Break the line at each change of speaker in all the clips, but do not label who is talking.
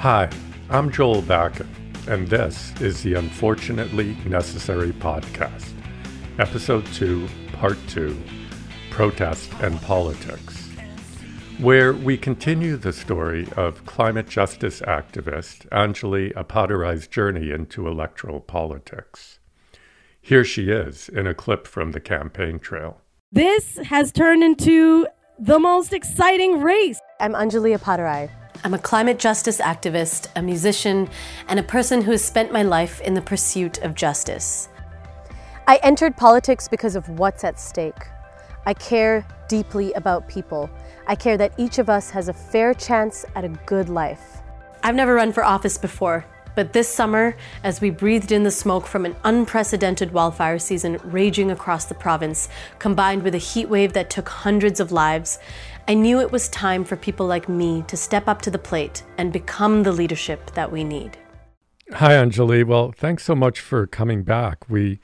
Hi, I'm Joel Bakan, and this is the Unfortunately Necessary Podcast, Episode 2, Part 2 Protest and Politics, where we continue the story of climate justice activist Anjali Appadurai's journey into electoral politics. Here she is in a clip from the campaign trail.
This has turned into the most exciting race.
I'm Anjali Appadurai.
I'm a climate justice activist, a musician, and a person who has spent my life in the pursuit of justice.
I entered politics because of what's at stake. I care deeply about people. I care that each of us has a fair chance at a good life.
I've never run for office before, but this summer, as we breathed in the smoke from an unprecedented wildfire season raging across the province, combined with a heat wave that took hundreds of lives, I knew it was time for people like me to step up to the plate and become the leadership that we need.
Hi, Anjali. Well, thanks so much for coming back. We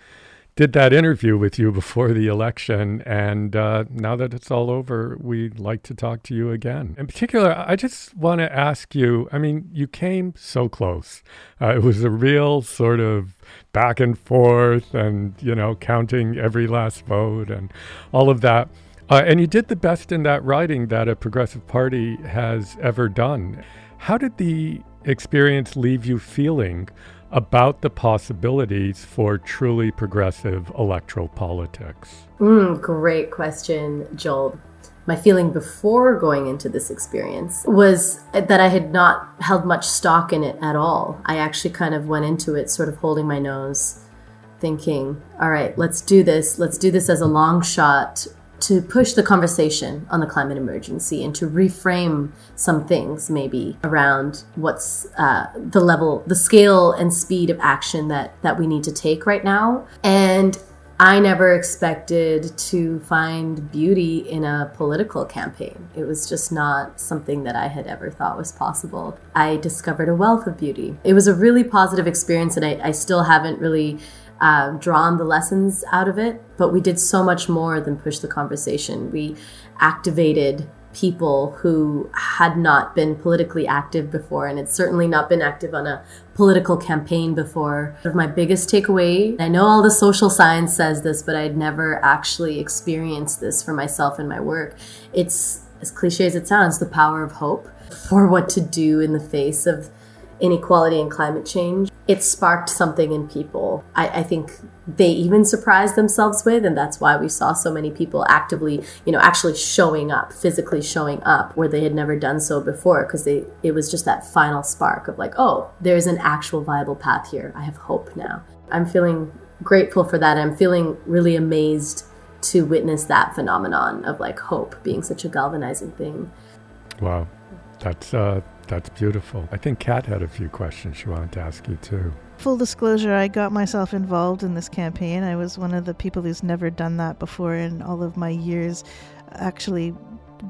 did that interview with you before the election, and uh, now that it's all over, we'd like to talk to you again. In particular, I just want to ask you I mean, you came so close. Uh, it was a real sort of back and forth, and, you know, counting every last vote and all of that. Uh, and you did the best in that riding that a progressive party has ever done. How did the experience leave you feeling about the possibilities for truly progressive electoral politics?
Mm, great question, Joel. My feeling before going into this experience was that I had not held much stock in it at all. I actually kind of went into it sort of holding my nose, thinking, all right, let's do this. Let's do this as a long shot to push the conversation on the climate emergency and to reframe some things maybe around what's uh, the level the scale and speed of action that that we need to take right now and I never expected to find beauty in a political campaign. It was just not something that I had ever thought was possible. I discovered a wealth of beauty. It was a really positive experience, and I, I still haven't really uh, drawn the lessons out of it, but we did so much more than push the conversation. We activated people who had not been politically active before and had certainly not been active on a political campaign before. My biggest takeaway, I know all the social science says this, but I'd never actually experienced this for myself in my work. It's as cliche as it sounds, the power of hope for what to do in the face of inequality and climate change, it sparked something in people. I, I, think they even surprised themselves with, and that's why we saw so many people actively, you know, actually showing up, physically showing up where they had never done so before, because it was just that final spark of like, oh, there's an actual viable path here. I have hope now. I'm feeling grateful for that. I'm feeling really amazed to witness that phenomenon of like hope being such a galvanizing thing.
Wow. That's uh that's beautiful. I think Kat had a few questions she wanted to ask you too.
Full disclosure, I got myself involved in this campaign. I was one of the people who's never done that before in all of my years, actually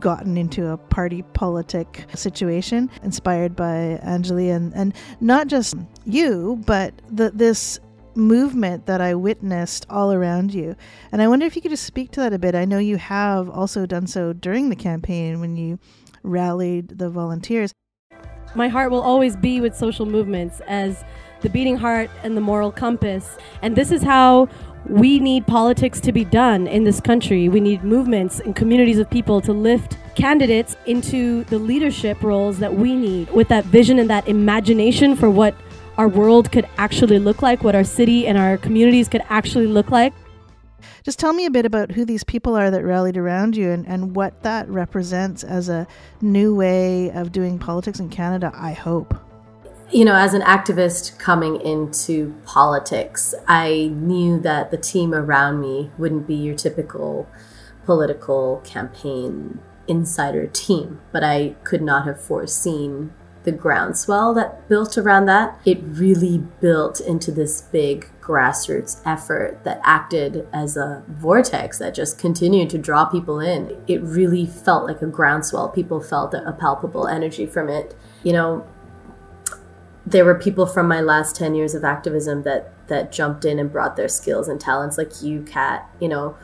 gotten into a party politic situation inspired by Anjali and, and not just you, but the, this movement that I witnessed all around you. And I wonder if you could just speak to that a bit. I know you have also done so during the campaign when you rallied the volunteers.
My heart will always be with social movements as the beating heart and the moral compass. And this is how we need politics to be done in this country. We need movements and communities of people to lift candidates into the leadership roles that we need with that vision and that imagination for what our world could actually look like, what our city and our communities could actually look like.
Just tell me a bit about who these people are that rallied around you and, and what that represents as a new way of doing politics in Canada, I hope.
You know, as an activist coming into politics, I knew that the team around me wouldn't be your typical political campaign insider team, but I could not have foreseen the groundswell that built around that. It really built into this big grassroots effort that acted as a vortex that just continued to draw people in. It really felt like a groundswell. People felt a palpable energy from it. You know, there were people from my last 10 years of activism that that jumped in and brought their skills and talents like you Kat, you know,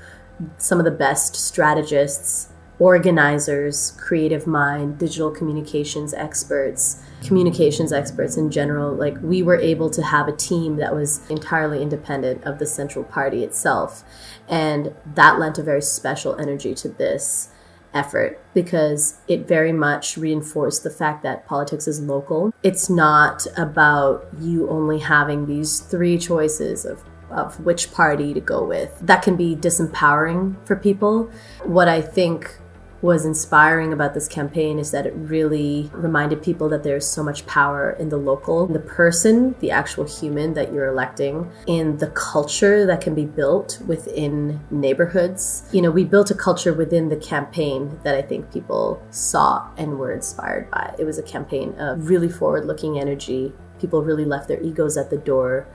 some of the best strategists organizers, creative mind, digital communications experts, communications experts in general, like we were able to have a team that was entirely independent of the central party itself. And that lent a very special energy to this effort because it very much reinforced the fact that politics is local. It's not about you only having these three choices of of which party to go with. That can be disempowering for people. What I think was inspiring about this campaign is that it really reminded people that there's so much power in the local, the person, the actual human that you're electing, in the culture that can be built within neighborhoods. You know, we built a culture within the campaign that I think people saw and were inspired by. It was a campaign of really forward looking energy. People really left their egos at the door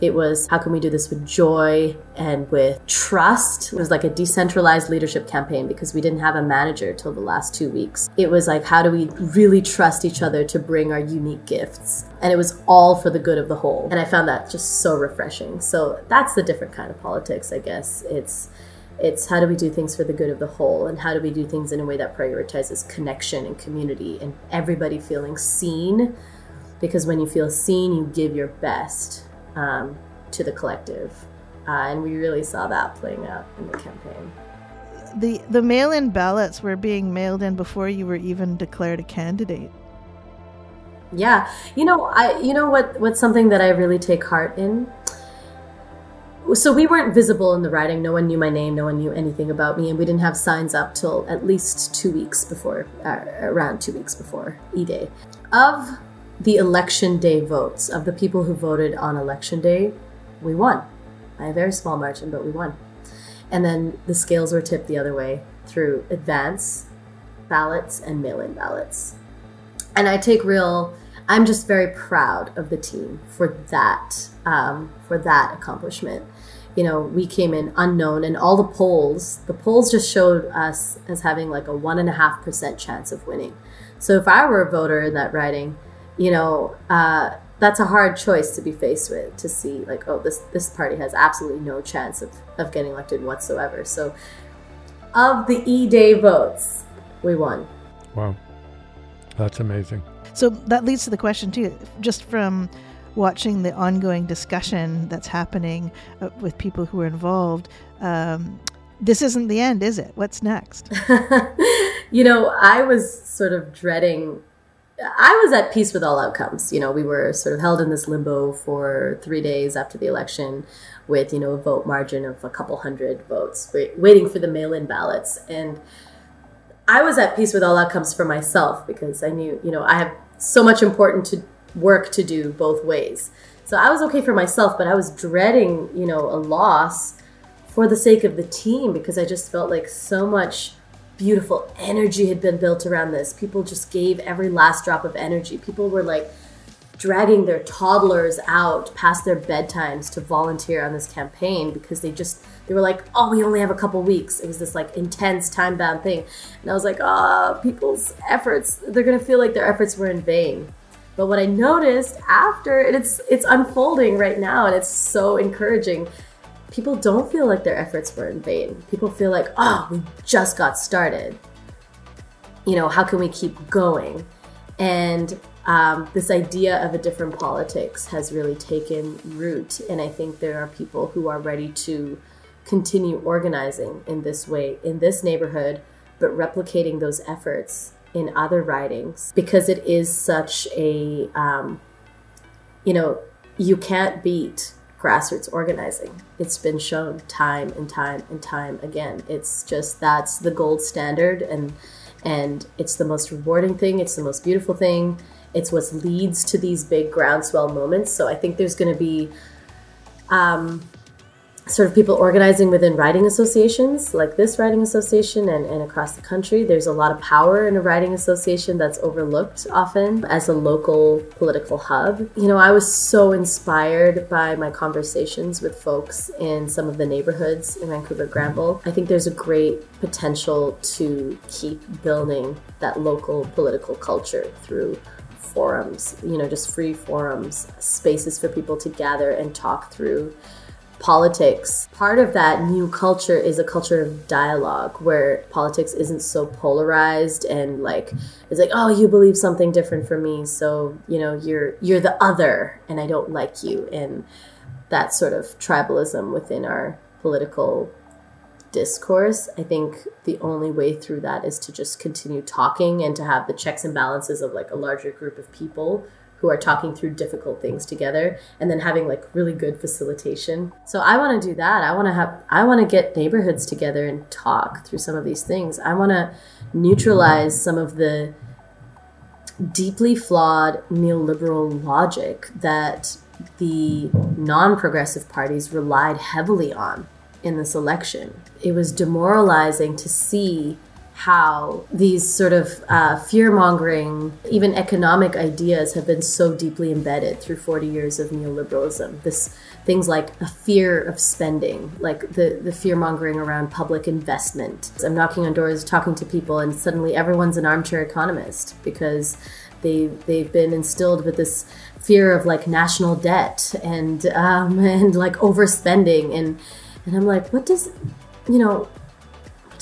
it was how can we do this with joy and with trust? It was like a decentralized leadership campaign because we didn't have a manager till the last two weeks. It was like how do we really trust each other to bring our unique gifts? And it was all for the good of the whole. And I found that just so refreshing. So that's the different kind of politics, I guess. It's it's how do we do things for the good of the whole and how do we do things in a way that prioritizes connection and community and everybody feeling seen because when you feel seen you give your best um, to the collective. Uh, and we really saw that playing out in the campaign.
The, the mail in ballots were being mailed in before you were even declared a candidate.
Yeah, you know, I you know what what's something that I really take heart in. So we weren't visible in the riding. No one knew my name. No one knew anything about me, and we didn't have signs up till at least two weeks before, uh, around two weeks before E Day. Of the election day votes of the people who voted on election day, we won by a very small margin, but we won. And then the scales were tipped the other way through advance ballots and mail in ballots. And I take real, I'm just very proud of the team for that, um, for that accomplishment. You know, we came in unknown, and all the polls, the polls just showed us as having like a one and a half percent chance of winning. So if I were a voter in that riding, you know, uh, that's a hard choice to be faced with to see like, oh, this this party has absolutely no chance of, of getting elected whatsoever. So of the E Day votes, we won.
Wow. That's amazing.
So that leads to the question too, just from watching the ongoing discussion that's happening uh, with people who are involved. Um, this isn't the end, is it? What's next?
you know, I was sort of dreading I was at peace with all outcomes. You know, we were sort of held in this limbo for three days after the election with, you know, a vote margin of a couple hundred votes, waiting for the mail in ballots. And I was at peace with all outcomes for myself because I knew, you know, I have so much important to work to do both ways. So I was okay for myself, but I was dreading, you know, a loss for the sake of the team because I just felt like so much beautiful energy had been built around this. People just gave every last drop of energy. People were like dragging their toddlers out past their bedtimes to volunteer on this campaign because they just they were like, "Oh, we only have a couple weeks." It was this like intense time-bound thing. And I was like, "Oh, people's efforts, they're going to feel like their efforts were in vain." But what I noticed after, and it's it's unfolding right now and it's so encouraging people don't feel like their efforts were in vain. People feel like, oh, we just got started. You know, how can we keep going? And um, this idea of a different politics has really taken root. And I think there are people who are ready to continue organizing in this way, in this neighborhood, but replicating those efforts in other ridings because it is such a, um, you know, you can't beat grassroots organizing. It's been shown time and time and time again. It's just that's the gold standard and and it's the most rewarding thing, it's the most beautiful thing. It's what leads to these big groundswell moments. So I think there's going to be um, sort of people organizing within riding associations like this riding association and, and across the country. There's a lot of power in a riding association that's overlooked often as a local political hub. You know i was so inspired by my conversations with folks in some of the neighborhoods in vancouver granville. I think there's a great potential to keep building that local political culture through forums you know just free forums spaces for people to gather and talk through politics, part of that new culture is a culture of dialogue where politics isn't so polarized and like it's like, oh, you believe something different from me, so you know you're you're the other, and I don't like you, and that sort of tribalism within our political discourse. I think the only way through that is to just continue talking and to have the checks and balances of like a larger group of people who are talking through difficult things together and then having like really good facilitation. So I want to do that. I want to have I want to get neighborhoods together and talk through some of these things. I want to neutralize some of the deeply flawed neoliberal logic that the non-progressive parties relied heavily on in this election. It was demoralizing to see how these sort of uh, fear mongering, even economic ideas have been so deeply embedded through 40 years of neoliberalism. This things like a fear of spending, like the, the fear mongering around public investment. I'm knocking on doors, talking to people, and suddenly everyone's an armchair economist because they, they've been instilled with this fear of like national debt and, um, and like overspending. And, and I'm like, what does, you know,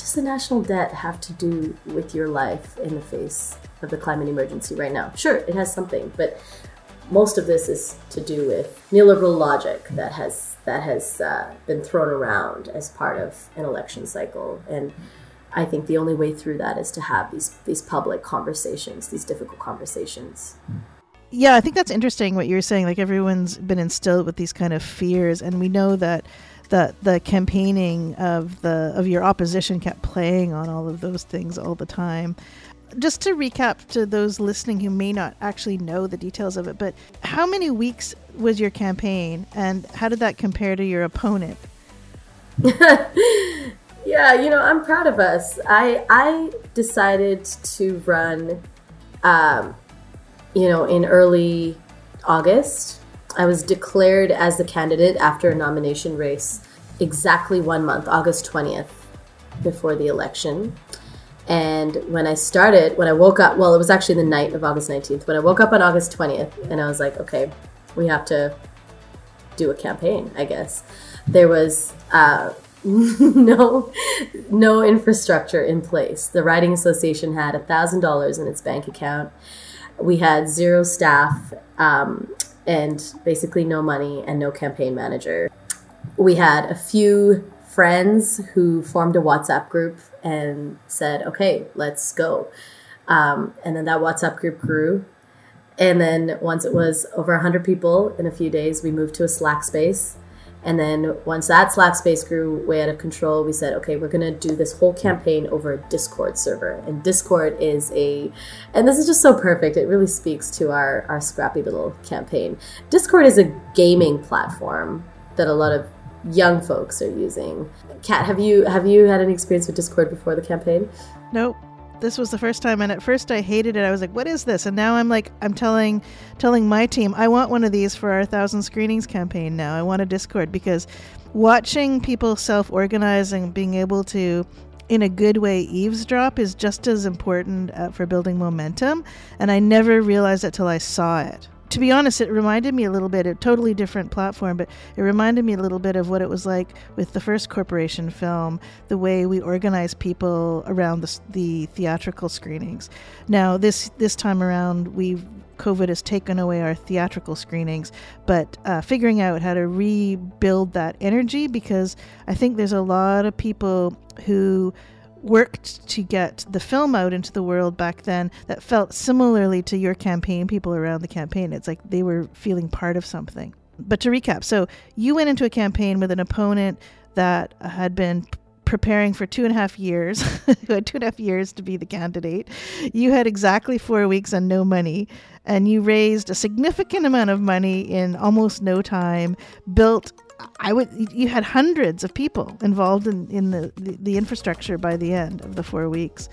does the national debt have to do with your life in the face of the climate emergency right now? Sure, it has something, but most of this is to do with neoliberal logic that has that has uh, been thrown around as part of an election cycle, and I think the only way through that is to have these these public conversations, these difficult conversations.
Yeah, I think that's interesting what you're saying. Like everyone's been instilled with these kind of fears, and we know that the the campaigning of the of your opposition kept playing on all of those things all the time. Just to recap to those listening who may not actually know the details of it, but how many weeks was your campaign and how did that compare to your opponent?
yeah, you know, I'm proud of us. I I decided to run um, you know, in early August I was declared as the candidate after a nomination race exactly one month, August 20th, before the election. And when I started, when I woke up, well, it was actually the night of August 19th. When I woke up on August 20th, and I was like, okay, we have to do a campaign, I guess. There was uh, no no infrastructure in place. The Riding Association had $1,000 in its bank account. We had zero staff. Um, and basically no money and no campaign manager. We had a few friends who formed a WhatsApp group and said, okay, let's go. Um, and then that WhatsApp group grew. And then once it was over 100 people in a few days, we moved to a Slack space and then once that Slack space grew way out of control, we said, okay, we're going to do this whole campaign over a Discord server. And Discord is a, and this is just so perfect. It really speaks to our, our scrappy little campaign. Discord is a gaming platform that a lot of young folks are using. Kat, have you have you had any experience with Discord before the campaign?
Nope this was the first time and at first I hated it. I was like, what is this? And now I'm like I'm telling telling my team, I want one of these for our thousand screenings campaign now. I want a Discord because watching people self-organizing, being able to in a good way eavesdrop is just as important uh, for building momentum and I never realized it till I saw it to be honest, it reminded me a little bit, a totally different platform, but it reminded me a little bit of what it was like with the first corporation film, the way we organize people around the, the theatrical screenings. Now, this this time around, we've COVID has taken away our theatrical screenings, but uh, figuring out how to rebuild that energy because I think there's a lot of people who worked to get the film out into the world back then that felt similarly to your campaign, people around the campaign. It's like they were feeling part of something. But to recap, so you went into a campaign with an opponent that had been preparing for two and a half years, who had two and a half years to be the candidate. You had exactly four weeks and no money, and you raised a significant amount of money in almost no time, built I would you had hundreds of people involved in, in the, the, the, infrastructure by the end of the four weeks.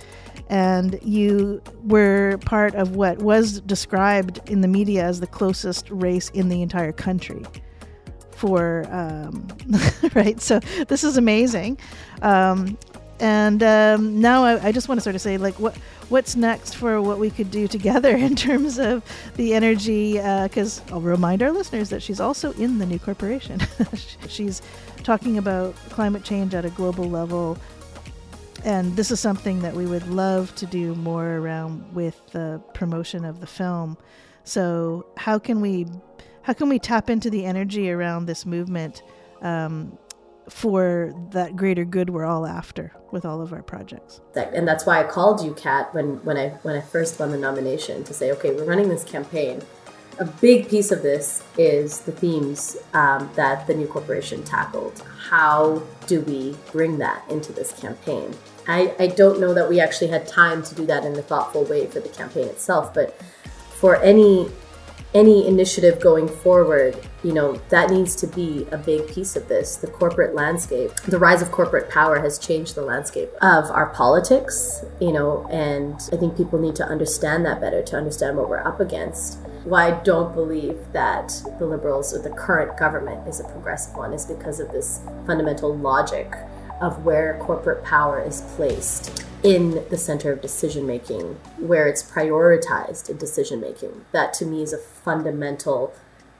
And you were part of what was described in the media as the closest race in the entire country. For um, right, so this is amazing, um, and um, now I, I, just want to sort of say like what what's next for what we could do together in terms of the energy. Because uh, I'll remind our listeners that she's also in the new corporation. she's talking about climate change at a global level. And this is something that we would love to do more around with the promotion of the film. So, how can we how can we tap into the energy around this movement um, for that greater good we're all after with all of our projects.
And that's why I called you, Kat, when, when I when I first won the nomination to say, okay, we're running this campaign. A big piece of this is the themes um, that the new corporation tackled. How do we bring that into this campaign? I, I don't know that we actually had time to do that in a thoughtful way for the campaign itself, but for any any initiative going forward, you know, that needs to be a big piece of this. The corporate landscape, the rise of corporate power has changed the landscape of our politics, you know, and I think people need to understand that better to understand what we're up against. Why I don't believe that the Liberals or the current government is a progressive one is because of this fundamental logic of where corporate power is placed in the center of decision making, where it's prioritized in decision making. That to me is a fundamental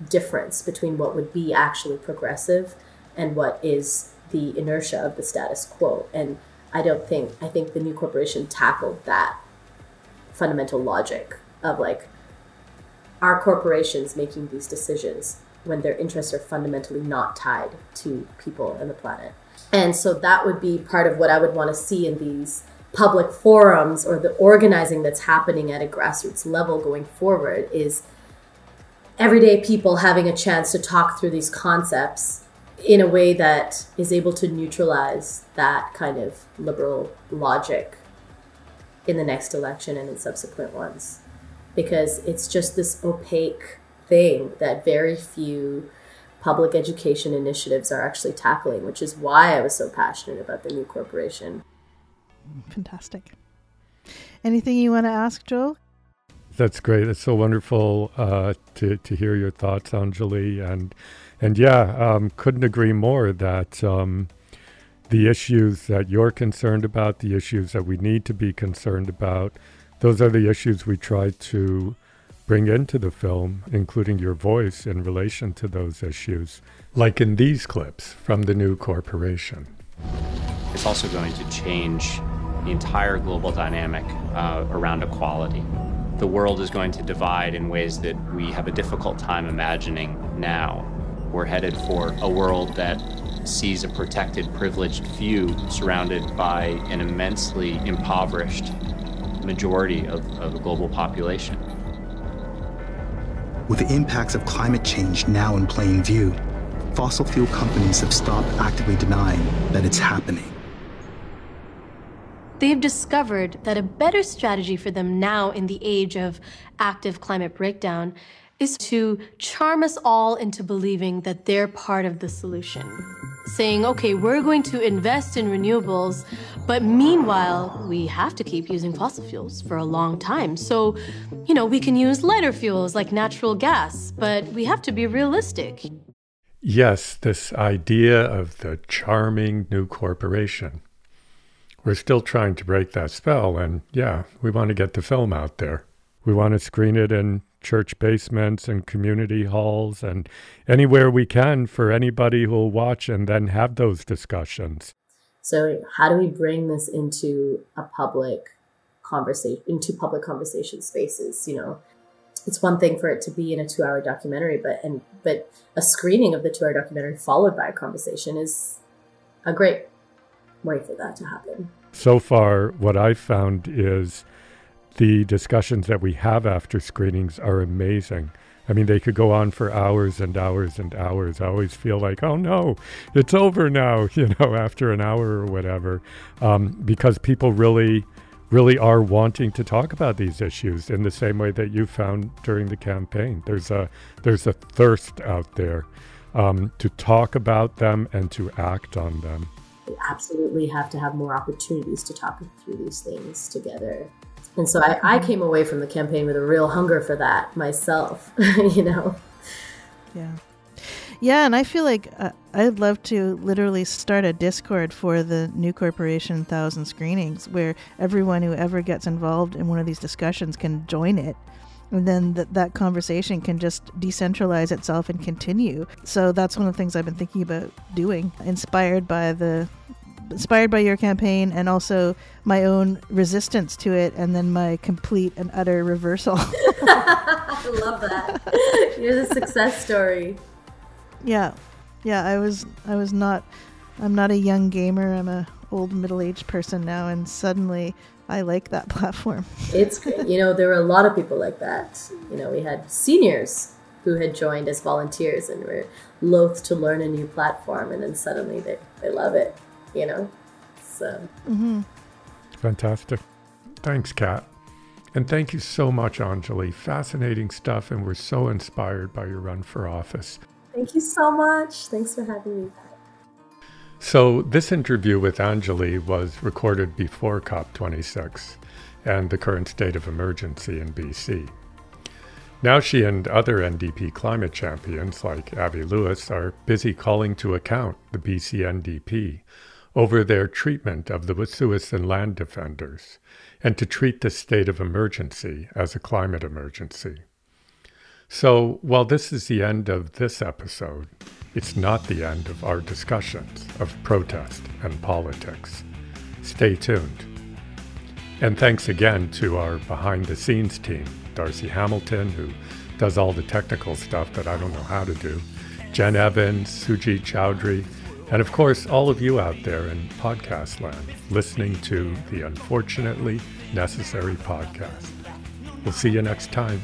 difference between what would be actually progressive and what is the inertia of the status quo. And I don't think, I think the new corporation tackled that fundamental logic of like, our corporations making these decisions when their interests are fundamentally not tied to people and the planet. And so that would be part of what I would want to see in these public forums or the organizing that's happening at a grassroots level going forward is everyday people having a chance to talk through these concepts in a way that is able to neutralize that kind of liberal logic in the next election and in subsequent ones. Because it's just this opaque thing that very few public education initiatives are actually tackling, which is why I was so passionate about the new corporation.
Fantastic. Anything you want to ask, Joel?
That's great. It's so wonderful uh, to to hear your thoughts, Anjali, and and yeah, um, couldn't agree more that um, the issues that you're concerned about, the issues that we need to be concerned about, those are the issues we try to bring into the film, including your voice in relation to those issues, like in these clips from the new corporation.
It's also going to change the entire global dynamic uh, around equality. The world is going to divide in ways that we have a difficult time imagining now. We're headed for a world that sees a protected, privileged few surrounded by an immensely impoverished majority of, of the global population.
With the impacts of climate change now in plain view, fossil fuel companies have stopped actively denying that it's happening.
They've discovered that a better strategy for them now in the age of active climate breakdown is to charm us all into believing that they're part of the solution. Saying, okay, we're going to invest in renewables, but meanwhile, we have to keep using fossil fuels for a long time. So, you know, we can use lighter fuels like natural gas, but we have to be realistic.
Yes, this idea of the charming new corporation we're still trying to break that spell. And yeah, we want to get the film out there. We want to screen it in church basements and community halls and anywhere we can for anybody who will watch and then have those discussions.
So, how do we bring this into a public conversation, into public conversation spaces? You know, it's one thing for it to be in a two-hour documentary, but and but a screening of the two-hour documentary followed by a conversation is a great way for that to happen.
So far, what I've found is the discussions that we have after screenings are amazing. I mean, they could go on for hours and hours and hours. I always feel like, oh no, it's over now, you know, after an hour or whatever, um, because people really, really are wanting to talk about these issues in the same way that you found during the campaign. There's a there's a thirst out there um, to talk about them and to act on them
we absolutely have to have more opportunities to talk through these things together. And so I, I came away from the campaign with a real hunger for that myself, you know?
Yeah. Yeah, and I feel like uh, I'd love to literally start a Discord for the New Corporation Thousand Screenings where everyone who ever gets involved in one of these discussions can join it. And then th- that conversation can just decentralize itself and continue. So that's one of the things I've been thinking about doing, inspired by the inspired by your campaign and also my own resistance to it and then my complete and utter reversal.
I love that. You're the success story.
Yeah. Yeah, I was I was not I'm not a young gamer. I'm a old middle-aged person now and suddenly I like that platform.
it's. You know, there were a lot of people like that. You know, we had seniors who had joined as volunteers and were loath to learn a new platform and then suddenly they, they love it, you know? So
Mm-hmm.
Fantastic. Thanks, Kat. And thank you so much, Anjali. Fascinating stuff, and we're so inspired by your run for office.
Thank you so much. Thanks for having me.
So, this interview with Anjali was recorded before COP26 and the current state of emergency in BC. Now, she and other NDP climate champions like Avi Lewis are busy calling to account the BC NDP over their treatment of the Wet'suwet'en land defenders and to treat the state of emergency as a climate emergency. So, while this is the end of this episode, it's not the end of our discussions of protest and politics. Stay tuned. And thanks again to our behind the scenes team Darcy Hamilton, who does all the technical stuff that I don't know how to do, Jen Evans, Suji Chowdhury, and of course, all of you out there in podcast land listening to the Unfortunately Necessary podcast. We'll see you next time.